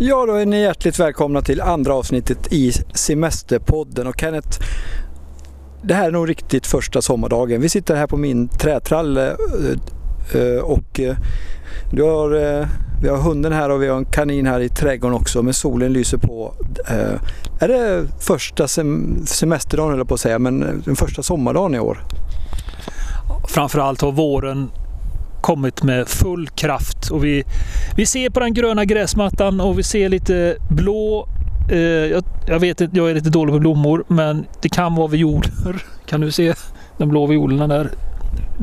Ja, då är ni hjärtligt välkomna till andra avsnittet i Semesterpodden. Och Kenneth, det här är nog riktigt första sommardagen. Vi sitter här på min trätralle. Eh, eh, och eh, du har, vi har hunden här och vi har en kanin här i trädgården också men solen lyser på. Är det första semesterdagen eller på att säga, men den första sommardagen i år? Framförallt har våren kommit med full kraft. Och vi, vi ser på den gröna gräsmattan och vi ser lite blå eh, jag, jag, vet inte, jag är lite dålig på blommor men det kan vara violer. Kan du se de blå violerna där?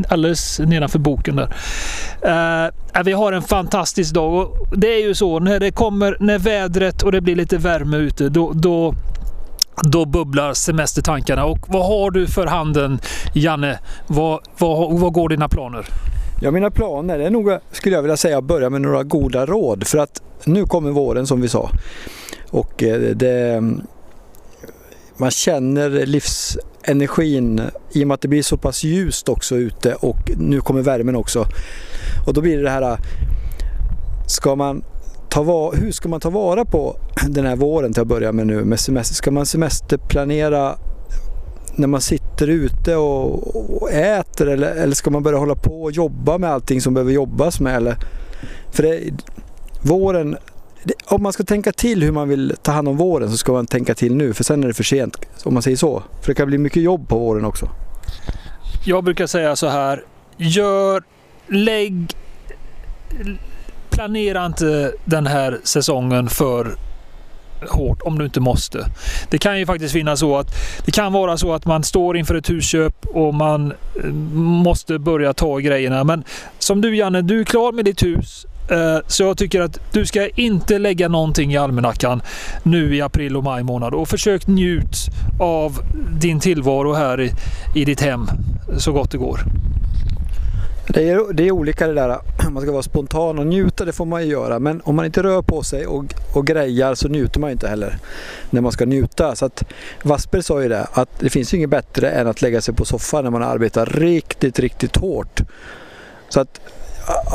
Alldeles nedanför boken där. Eh, eh, vi har en fantastisk dag och det är ju så när det kommer, när vädret och det blir lite värme ute då, då då bubblar semestertankarna. Och vad har du för handen, Janne? Vad, vad, vad går dina planer? Ja, mina planer är nog, skulle jag vilja säga, att börja med några goda råd. För att nu kommer våren som vi sa. Och eh, det, man känner livsenergin i och med att det blir så pass ljust också ute och nu kommer värmen också. Och då blir det det här, ska man ta, hur ska man ta vara på den här våren till att börja med nu med semester? Ska man semesterplanera när man sitter ute och, och äter eller, eller ska man börja hålla på och jobba med allting som behöver jobbas med? Eller, för det, våren, det, om man ska tänka till hur man vill ta hand om våren så ska man tänka till nu för sen är det för sent om man säger så. För det kan bli mycket jobb på våren också. Jag brukar säga så här, gör, lägg, planera inte den här säsongen för hårt om du inte måste. Det kan ju faktiskt finnas så att det kan vara så att man står inför ett husköp och man eh, måste börja ta grejerna. Men som du Janne, du är klar med ditt hus. Eh, så jag tycker att du ska inte lägga någonting i almanackan nu i april och maj månad och försök njut av din tillvaro här i, i ditt hem så gott det går. Det är, det är olika det där, man ska vara spontan och njuta det får man ju göra men om man inte rör på sig och, och grejar så njuter man ju inte heller när man ska njuta. Så att Wasper sa ju det att det finns ju inget bättre än att lägga sig på soffan när man arbetar riktigt, riktigt hårt. Så att,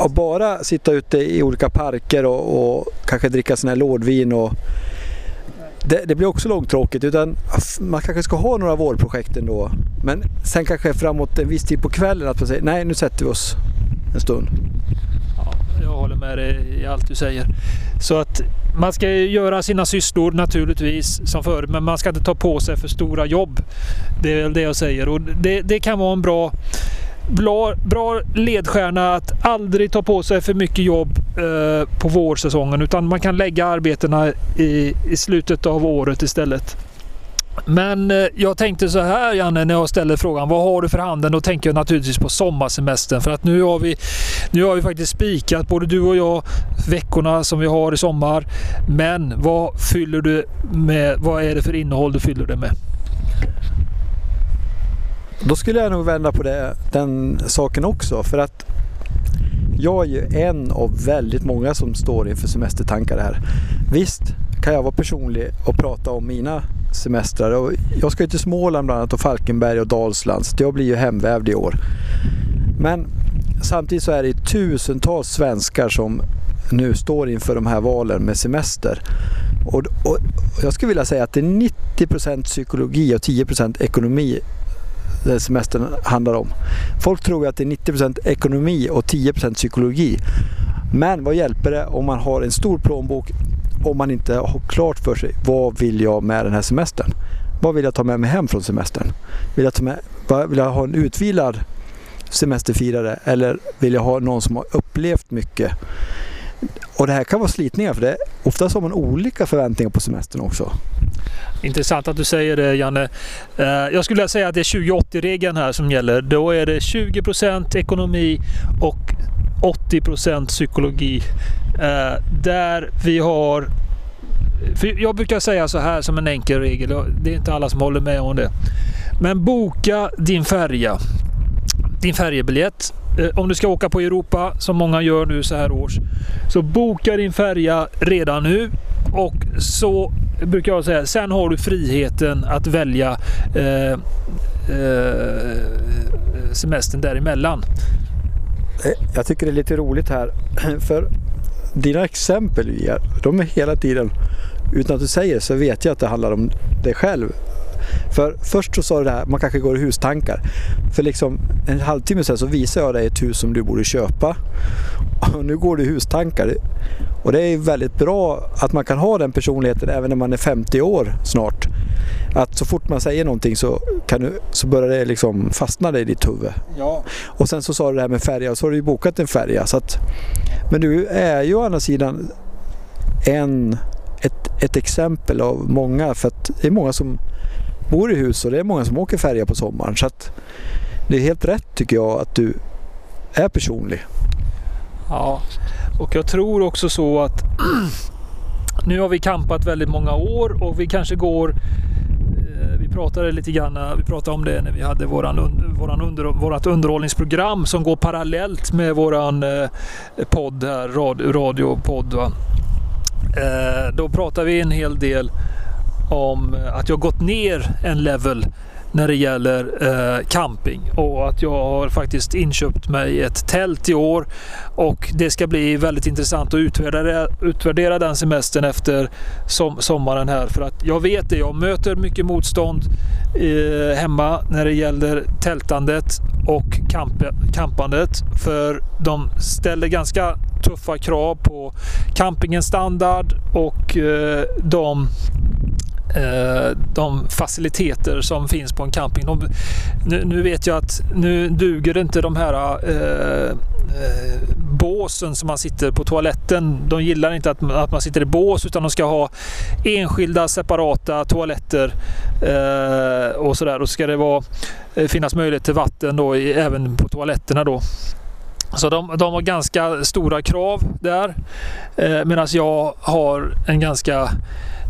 att bara sitta ute i olika parker och, och kanske dricka sån här lådvin och det, det, blir också långtråkigt utan man kanske ska ha några vårprojekt ändå. Men sen kanske framåt en viss tid på kvällen att man säger nej nu sätter vi oss en stund. Ja, jag håller med dig i allt du säger. Så att man ska göra sina sysslor naturligtvis som förut men man ska inte ta på sig för stora jobb. Det är väl det jag säger och det, det kan vara en bra bra, bra ledstjärna att aldrig ta på sig för mycket jobb eh, på vårsäsongen utan man kan lägga arbetena i, i slutet av året istället. Men eh, jag tänkte så här Janne när jag ställer frågan vad har du för handen? Då tänker jag naturligtvis på sommarsemestern för att nu har vi, nu har vi faktiskt spikat både du och jag veckorna som vi har i sommar. Men vad fyller du med? Vad är det för innehåll du fyller det med? Då skulle jag nog vända på det, den saken också för att jag är ju en av väldigt många som står inför semestertankar här. Visst kan jag vara personlig och prata om mina semestrar. Och jag ska ju till Småland bland annat och Falkenberg och Dalsland så jag blir ju hemvävd i år. Men samtidigt så är det tusentals svenskar som nu står inför de här valen med semester. Och, och, jag skulle vilja säga att det är 90% psykologi och 10% ekonomi semestern handlar om. Folk tror att det är 90% ekonomi och 10% psykologi. Men vad hjälper det om man har en stor plånbok om man inte har klart för sig vad vill jag med den här semestern? Vad vill jag ta med mig hem från semestern? Vill jag, ta med, vill jag ha en utvilad semesterfirare eller vill jag ha någon som har upplevt mycket? Och det här kan vara slitningar för det. Oftast har man olika förväntningar på semestern också. Intressant att du säger det Janne. Eh, jag skulle säga att det är 20-80-regeln här som gäller. Då är det 20% ekonomi och 80% psykologi. Eh, där vi har... För jag brukar säga så här som en enkel regel. Det är inte alla som håller med om det. Men boka din färja. Din färjebiljett. Eh, om du ska åka på Europa, som många gör nu så här års, så boka din färja redan nu och så brukar jag säga, sen har du friheten att välja eh, eh, semestern däremellan. Eh, jag tycker det är lite roligt här. För dina exempel du ger, de är hela tiden, utan att du säger det så vet jag att det handlar om dig själv. För först så sa du det här, man kanske går i hustankar. För liksom en halvtimme sedan så visade jag dig ett hus som du borde köpa. Och nu går du i hustankar. Och det är väldigt bra att man kan ha den personligheten även när man är 50 år snart. Att så fort man säger någonting så, kan du, så börjar det liksom fastna i ditt huvud. Ja. Och sen så sa du det här med färja och så har du ju bokat en färja. Så att, men du är ju å andra sidan en, ett, ett exempel av många. För att det är många som bor i hus och det är många som åker färja på sommaren. Så att det är helt rätt tycker jag att du är personlig. Ja, och jag tror också så att nu har vi kampat väldigt många år och vi kanske går eh, vi pratade lite grann vi pratade om det när vi hade våran, våran under, vårat underhållningsprogram som går parallellt med våran eh, podd här, radiopodd. Va? Eh, då pratar vi en hel del om att jag gått ner en level när det gäller eh, camping och att jag har faktiskt inköpt mig ett tält i år. Och det ska bli väldigt intressant att utvärdera, utvärdera den semestern efter som, sommaren här. För att jag vet det, jag möter mycket motstånd eh, hemma när det gäller tältandet och camp, campandet för de ställer ganska tuffa krav på campingens standard och eh, de eh, de faciliteter som finns på en camping. De, nu, nu, vet jag att nu duger inte de här eh, eh, båsen som man sitter på toaletten. De gillar inte att, att man sitter i bås utan de ska ha enskilda separata toaletter eh, och sådär. Då ska det vara, eh, finnas möjlighet till vatten då, i, även på toaletterna då. Så de, de har ganska stora krav där. Eh, Medan jag har en ganska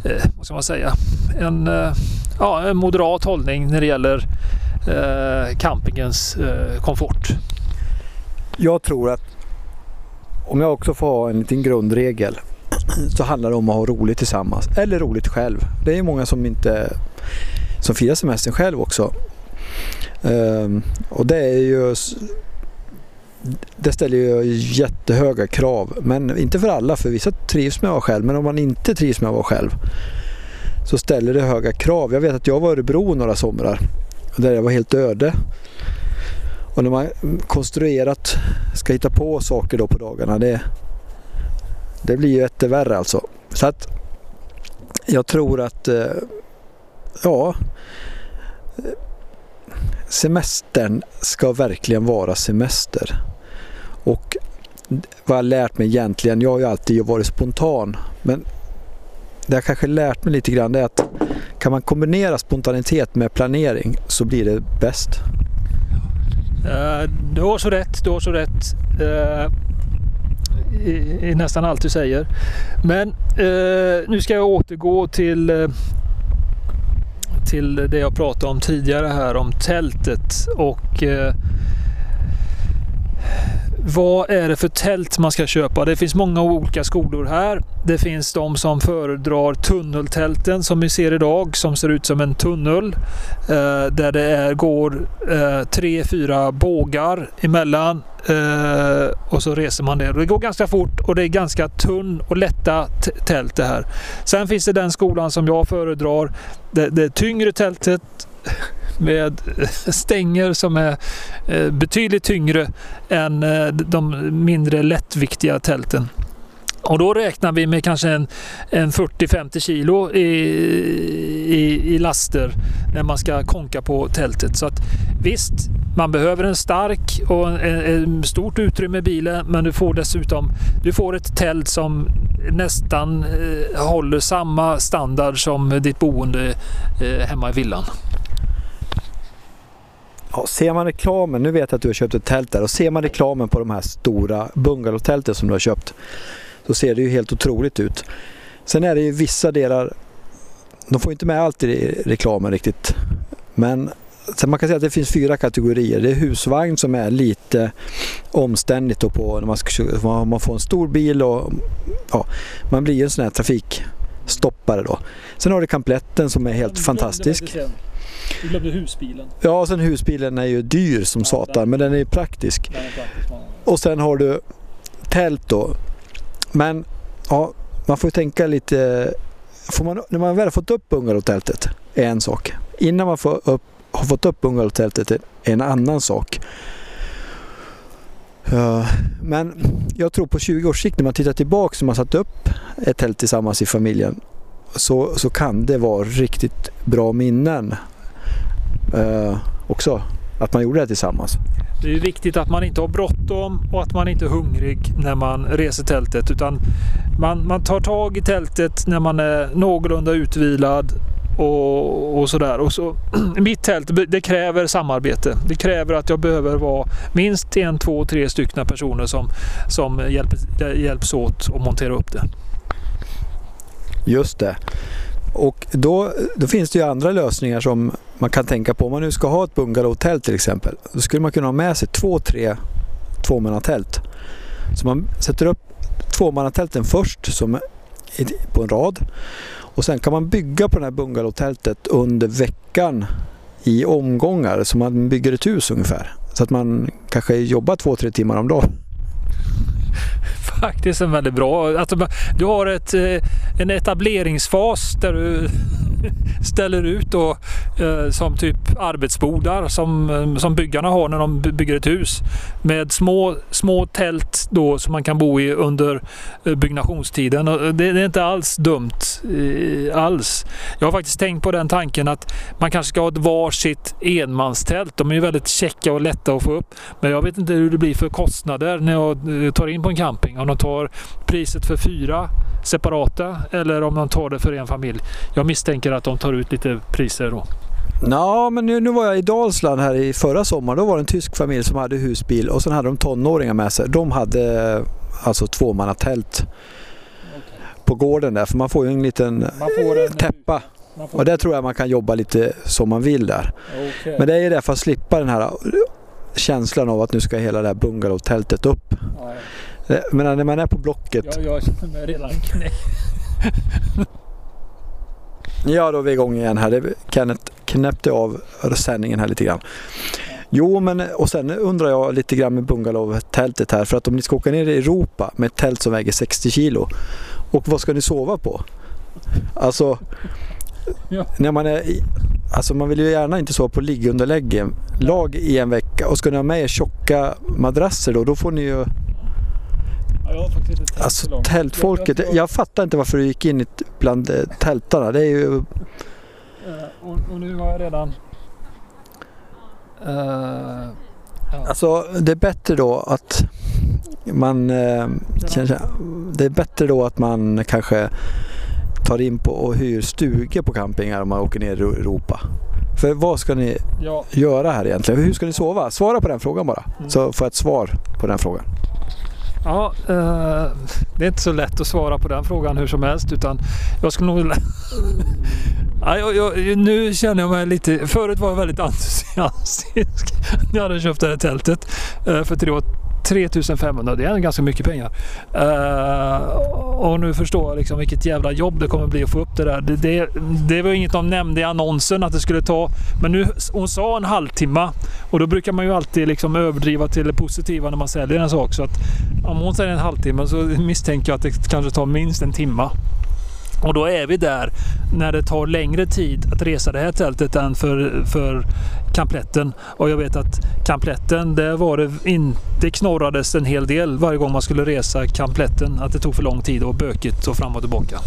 Eh, vad ska man säga, en, eh, ja, en moderat hållning när det gäller eh, campingens eh, komfort. Jag tror att om jag också får ha en liten grundregel så handlar det om att ha roligt tillsammans eller roligt själv. Det är många som inte som firar semestern själv också. Ehm, och det är ju det ställer ju jättehöga krav. Men inte för alla, för vissa trivs med att vara själv. Men om man inte trivs med att vara själv så ställer det höga krav. Jag vet att jag var i Örebro några somrar där jag var helt öde. Och när man konstruerat ska hitta på saker då på dagarna, det, det blir ju jättevärre alltså. Så att jag tror att, eh, ja, semestern ska verkligen vara semester. Och vad jag lärt mig egentligen, jag har ju alltid varit spontan, men det jag kanske lärt mig lite grann är att kan man kombinera spontanitet med planering så blir det bäst. Uh, du har så rätt, du har så rätt. Uh, i, i, nästan allt du säger. Men uh, nu ska jag återgå till till det jag pratade om tidigare här om tältet och vad är det för tält man ska köpa? Det finns många olika skolor här. Det finns de som föredrar tunneltälten som vi ser idag som ser ut som en tunnel. Eh, där det är, går eh, tre, fyra bågar emellan eh, och så reser man det. Det går ganska fort och det är ganska tunn och lätta tält det här. Sen finns det den skolan som jag föredrar. Det, det tyngre tältet med eh, stänger som är eh, betydligt tyngre än eh, de mindre lättviktiga tälten. Och då räknar vi med kanske en, en 40-50 kilo i, i, i, laster när man ska konka på tältet. Så att visst, man behöver en stark och en, en stort utrymme i bilen men du får dessutom du får ett tält som nästan eh, håller samma standard som ditt boende eh, hemma i villan. Ja, ser man reklamen, nu vet jag att du har köpt ett tält där och ser man reklamen på de här stora bungalowtälten som du har köpt så ser det ju helt otroligt ut. Sen är det ju vissa delar, de får inte med allt i reklamen riktigt. Men man kan säga att det finns fyra kategorier. Det är husvagn som är lite omständigt på när man, ska, man får en stor bil och ja, man blir en sån här trafikstoppare då. Sen har du kampletten som är helt fantastisk. Du glömde husbilen. Ja, sen husbilen är ju dyr som ja, satan, men den är ju praktisk. Den är praktisk och sen har du tält då. Men ja, man får ju tänka lite. Får man, när man väl har fått upp bungalowtältet är en sak. Innan man får upp, har fått upp bungalowtältet är en annan sak. Ja, men jag tror på 20 års sikt när man tittar tillbaka när man satt upp ett tält tillsammans i familjen så, så kan det vara riktigt bra minnen eh, också. Att man gjorde det tillsammans. Det är viktigt att man inte har bråttom och att man inte är hungrig när man reser tältet. Utan man, man tar tag i tältet när man är någorlunda utvilad och, och sådär. Och så, mitt tält det kräver samarbete. Det kräver att jag behöver vara minst en, två, tre stycken personer som, som hjälp, hjälps åt att montera upp det. Just det. Och då, då finns det ju andra lösningar som man kan tänka på. Om man nu ska ha ett bungalowtält till exempel. Då skulle man kunna ha med sig två, tre tvåmannatält. Så man sätter upp tvåmannatälten först som på en rad. Och sen kan man bygga på det här bungalowtältet under veckan i omgångar. Så man bygger ett hus ungefär. Så att man kanske jobbar två, tre timmar om dagen faktiskt en väldigt bra... Alltså, du har ett, eh, en etableringsfas där du ställer ut då, eh, som typ arbetsbodar som, eh, som byggarna har när de bygger ett hus. Med små, små tält då som man kan bo i under eh, byggnationstiden. Och eh, det, det är inte alls dumt. alls. Jag har faktiskt tänkt på den tanken att man kanske ska ha ett varsitt enmanstält. De är ju väldigt käcka och lätta att få upp. Men jag vet inte hur det blir för kostnader när jag tar in på en camping. Om de tar priset för fyra separata eller om de tar det för en familj. Jag misstänker att de tar ut lite priser då. Ja, men nu, nu var jag i Dalsland här i förra sommaren. Då var det en tysk familj som hade husbil och sen hade de tonåringar med sig. De hade alltså tvåmannatält okay. på gården där för man får ju en liten en, täppa. Och där tror jag man kan jobba lite som man vill där. Okay. Men det är ju det för att slippa den här känslan av att nu ska hela det här bungalowtältet upp. Ja, ja. Men när man är på Blocket. Ja, jag känner mig redan knäckt. ja, då är vi igång igen här. Kenneth knäppte av sändningen här lite grann. Jo, men och sen undrar jag lite grann med bungalowtältet här. För att om ni ska åka ner i Europa med ett tält som väger 60 kilo. Och vad ska ni sova på? Alltså, ja. när man är i, Alltså man vill ju gärna inte sova på liggunderlägg lag i en vecka och ska ni ha med er tjocka madrasser då, då får ni ju Ja, alltså tältfolket, jag, jag, jag, fattar inte varför du gick in bland eh, tältarna. Det är ju... Uh, och, och, nu har jag redan... Uh, ja. Alltså det är bättre då att man... Det är bättre då att man kanske tar in på och hyr stugor på campingar om man åker ner i Europa. För vad ska ni ja. göra här egentligen? Hur ska ni sova? Svara på den frågan bara. Mm. Så får jag ett svar på den frågan. Ja, eh, det är inte så lätt att svara på den frågan hur som helst utan jag skulle nog ja, jag, jag, nu känner jag mig lite... Förut var jag väldigt entusiastisk när jag hade köpt det här tältet eh, för tre år 3500, det är ganska mycket pengar. Uh, och nu förstår jag liksom vilket jävla jobb det kommer bli att få upp det där. Det, det, det var inget de nämnde i annonsen att det skulle ta. Men nu, hon sa en halvtimme och då brukar man ju alltid liksom överdriva till det positiva när man säljer en sak. Så att om hon säger en halvtimme så misstänker jag att det kanske tar minst en timme. Och då är vi där när det tar längre tid att resa det här tältet än för, för kampletten. Och jag vet att kampletten, där var det inte knorrades en hel del varje gång man skulle resa kampletten. Att det tog för lång tid och bökigt och fram och tillbaka.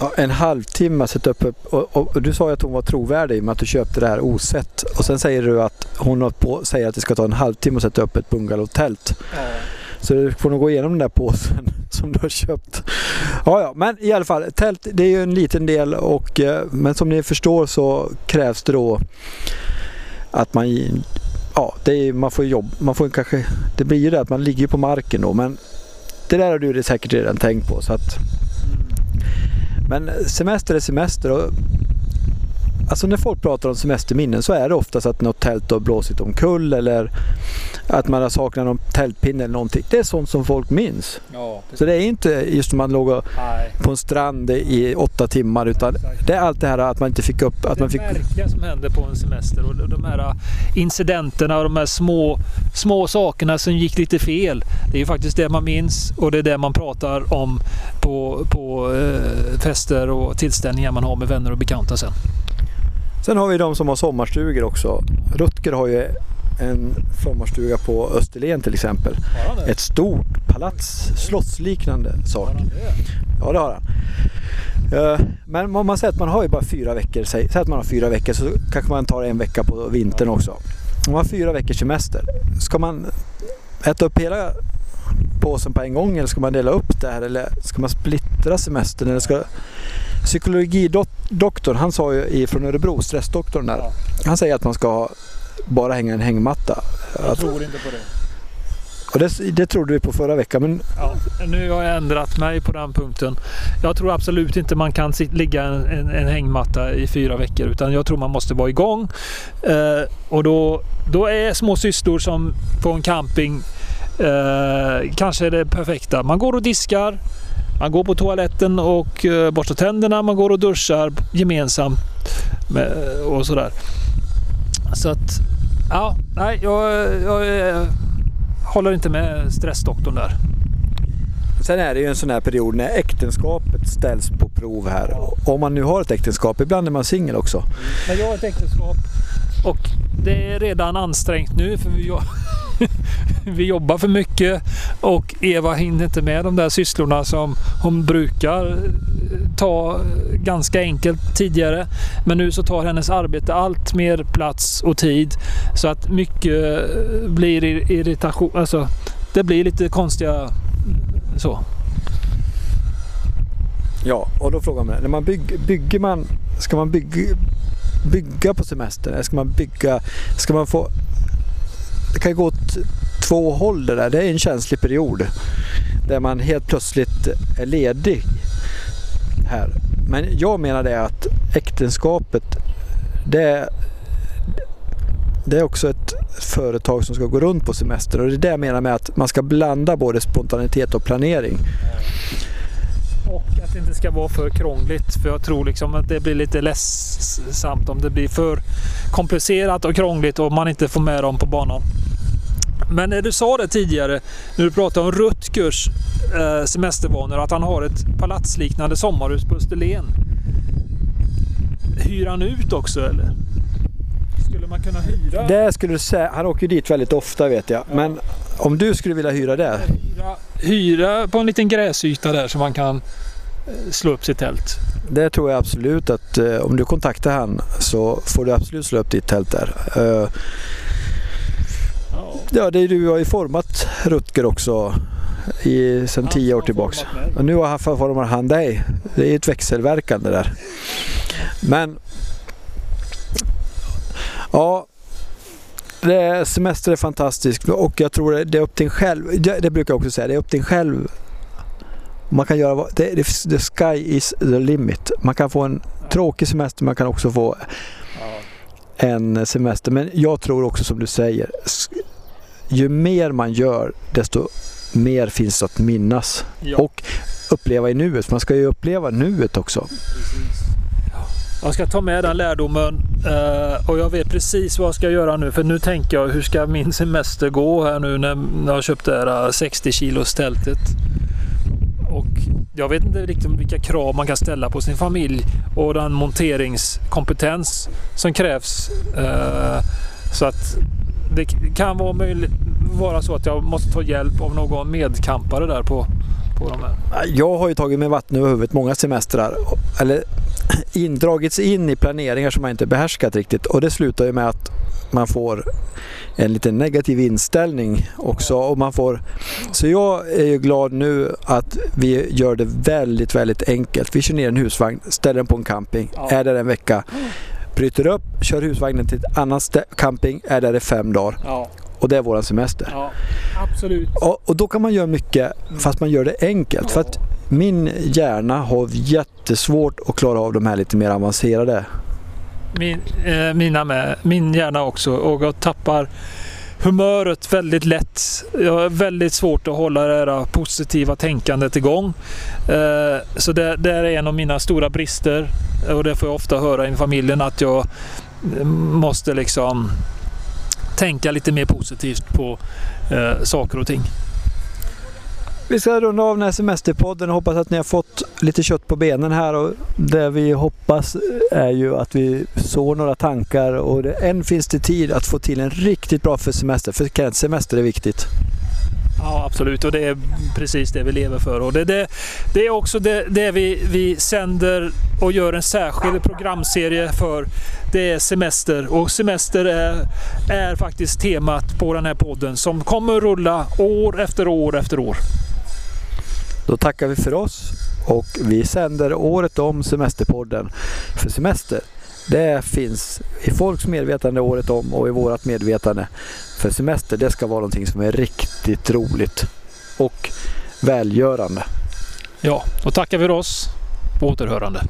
Ja, en halvtimme att sätta upp, och, och, och, du sa ju att hon var trovärdig med att du köpte det här osett. Och sen säger du att hon på, säger att det ska ta en halvtimme att sätta upp ett bungalowtält. Ja. Så du får nog gå igenom den där påsen som du har köpt. Ja, ja, men i alla fall tält det är ju en liten del och eh, men som ni förstår så krävs det då att man ja, det är, man får jobb, man får kanske, det blir ju det att man ligger på marken då men det där har du säkert redan tänkt på så att men semester är semester och alltså när folk pratar om semesterminnen så är det oftast att något tält har blåsit omkull eller att man har saknat någon tältpinne eller någonting. Det är sånt som folk minns. Ja, Så det är inte just när man låg på en strand i åtta timmar utan Exakt. det är allt det här att man inte fick upp, att man det fick... märkliga som händer på en semester och de här incidenterna och de här små, små sakerna som gick lite fel. Det är ju faktiskt det man minns och det är det man pratar om på, på eh, fester och tillställningar man har med vänner och bekanta sen. Sen har vi de som har sommarstugor också. Rutger har ju en sommarstuga på Österlen till exempel. Ett stort palats, slottsliknande sak. Ja det har han. Eh, Men om man säger att man har ju bara fyra veckor, säg att man har fyra veckor så kanske man tar en vecka på vintern också. Om man har fyra veckors semester, ska man äta upp hela påsen på en gång eller ska man dela upp det här eller ska man splittra semestern? Eller ska... Psykologidoktorn, han sa ju i- från Örebro, stressdoktorn där, Ja. han säger att man ska ha, bara hänga en hängmatta. Jag Att, tror inte på det. och det, det trodde vi på förra veckan men Ja, nu har jag ändrat mig på den punkten. Jag tror absolut inte man kan sit, ligga en, en, en hängmatta i fyra veckor utan jag tror man måste vara igång. Eh, och då, då är små sysslor som på en camping eh, kanske det perfekta. Man går och diskar, man går på toaletten och eh, borstar tänderna, man går och duschar gemensamt med, och sådär. Så att, ja, nej, jag, jag eh, håller inte med stressdoktorn där. Sen är det ju en sån här period när äktenskapet ställs på prov här. Om man nu har ett äktenskap, ibland är man singel också. Men jag har ett äktenskap och det är redan ansträngt nu för vi, jo- vi jobbar för mycket och Eva hinner inte med de där sysslorna som hon brukar eh, ta eh, ganska enkelt tidigare. Men nu så tar hennes arbete allt mer plats och tid så att mycket eh, blir irritation. Alltså, det blir lite konstiga mm, så. Ja, och då frågar man, när man bygger, bygger man, ska man bygga, bygga på semestern? Eller ska man bygga, ska man få, det kan ju gå åt två håll det där. Det är en känslig period där man helt plötsligt är ledig här. Men jag menar det att äktenskapet, det är, det är också ett företag som ska gå runt på semester och det är det jag menar med att man ska blanda både spontanitet och planering. Och att det inte ska vara för krångligt. För jag tror liksom att det blir lite ledsamt om det blir för komplicerat och krångligt och man inte får med dem på banan. Men när du sa det tidigare, när du pratade om Rutgers eh, semestervanor, att han har ett palatsliknande sommarhus på Österlen. Hyr han ut också eller? Skulle man kunna hyra? Det skulle du säga, han åker ju dit väldigt ofta vet jag. Men om du skulle vilja hyra det? Hyra, hyra på en liten gräsyta där så man kan eh, slå upp sitt tält. Det tror jag absolut att eh, om du kontaktar han så får du absolut slå upp ditt tält där. Eh, Ja. det är du har ju format Rutger också i, sedan Han tio år tillbaks. Och nu har formar han dig. Det är ett växelverkande där. Men ja, det semester är fantastiskt och jag tror det, är upp till en själv. Det, det brukar jag också säga. Det är upp till en själv. Man kan göra vad- det, det, the sky is the limit. Man kan få en tråkig semester, man kan också få. En semester. Men jag tror också som du säger, ju mer man gör desto mer finns det att minnas Ja. och uppleva i nuet. Man ska ju uppleva nuet också. Jag ska ta med den lärdomen eh, och jag vet precis vad jag ska göra nu. För nu tänker jag hur ska min semester gå här nu när jag har köpt det här eh, 60 kilos tältet. Och jag vet inte riktigt vilka krav man kan ställa på sin familj och den monteringskompetens som krävs. Eh, så att det kan vara, möjligt, vara så att jag måste ta hjälp av någon medkampare där på, på de här. Jag har ju tagit mig vatten över huvudet många semestrar. Eller indragits in i planeringar som man inte behärskat riktigt. Och det slutar ju med att man får en liten negativ inställning också. Och man får... Så jag är ju glad nu att vi gör det väldigt, väldigt enkelt. Vi kör ner en husvagn, ställer den på en camping, Ja. är där en vecka. Bryter upp, kör husvagnen till ett annan stä- camping, är där i fem dagar. Ja, Och det är våran semester. ja absolut. Och, och då kan man göra mycket fast man gör det enkelt. För att min hjärna har jättesvårt att klara av de här lite mer avancerade min, eh, mina med. Min hjärna också. Och jag tappar humöret väldigt lätt. Jag har väldigt svårt att hålla det här positiva tänkandet igång. Eh, så det, det är en av mina stora brister. Och det får jag ofta höra i familjen att jag eh, måste liksom tänka lite mer positivt på eh, saker och ting. Vi ska runda av den här semesterpodden och hoppas att ni har fått lite kött på benen här och det vi hoppas är ju att vi sår några tankar och det, än finns det tid att få till en riktigt bra för semester. För Kent, semester är viktigt. Ja absolut och det är precis det vi lever för. Och det, det, det är också det, det vi, vi sänder och gör en särskild programserie för. Det är semester och semester är, är faktiskt temat på den här podden som kommer rulla år efter år efter år. Då tackar vi för oss och vi sänder året om Semesterpodden. För semester, det finns i folks medvetande året om och i vårat medvetande. För semester, det ska vara någonting som är riktigt roligt och välgörande. Ja, då tackar vi för oss. På återhörande.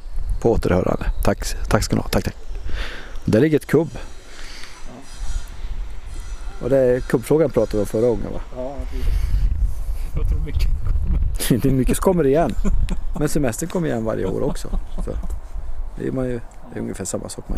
På återhörande. Tack, tack ska ni ha. Tack, tack. Där ligger ett kubb. Och det är kubbfrågan pratade vi om förra gången va? Ja, jag tror mycket. Det är mycket som kommer igen. Men semestern kommer igen varje år också. Så det är, man ju, det är ungefär samma sak. man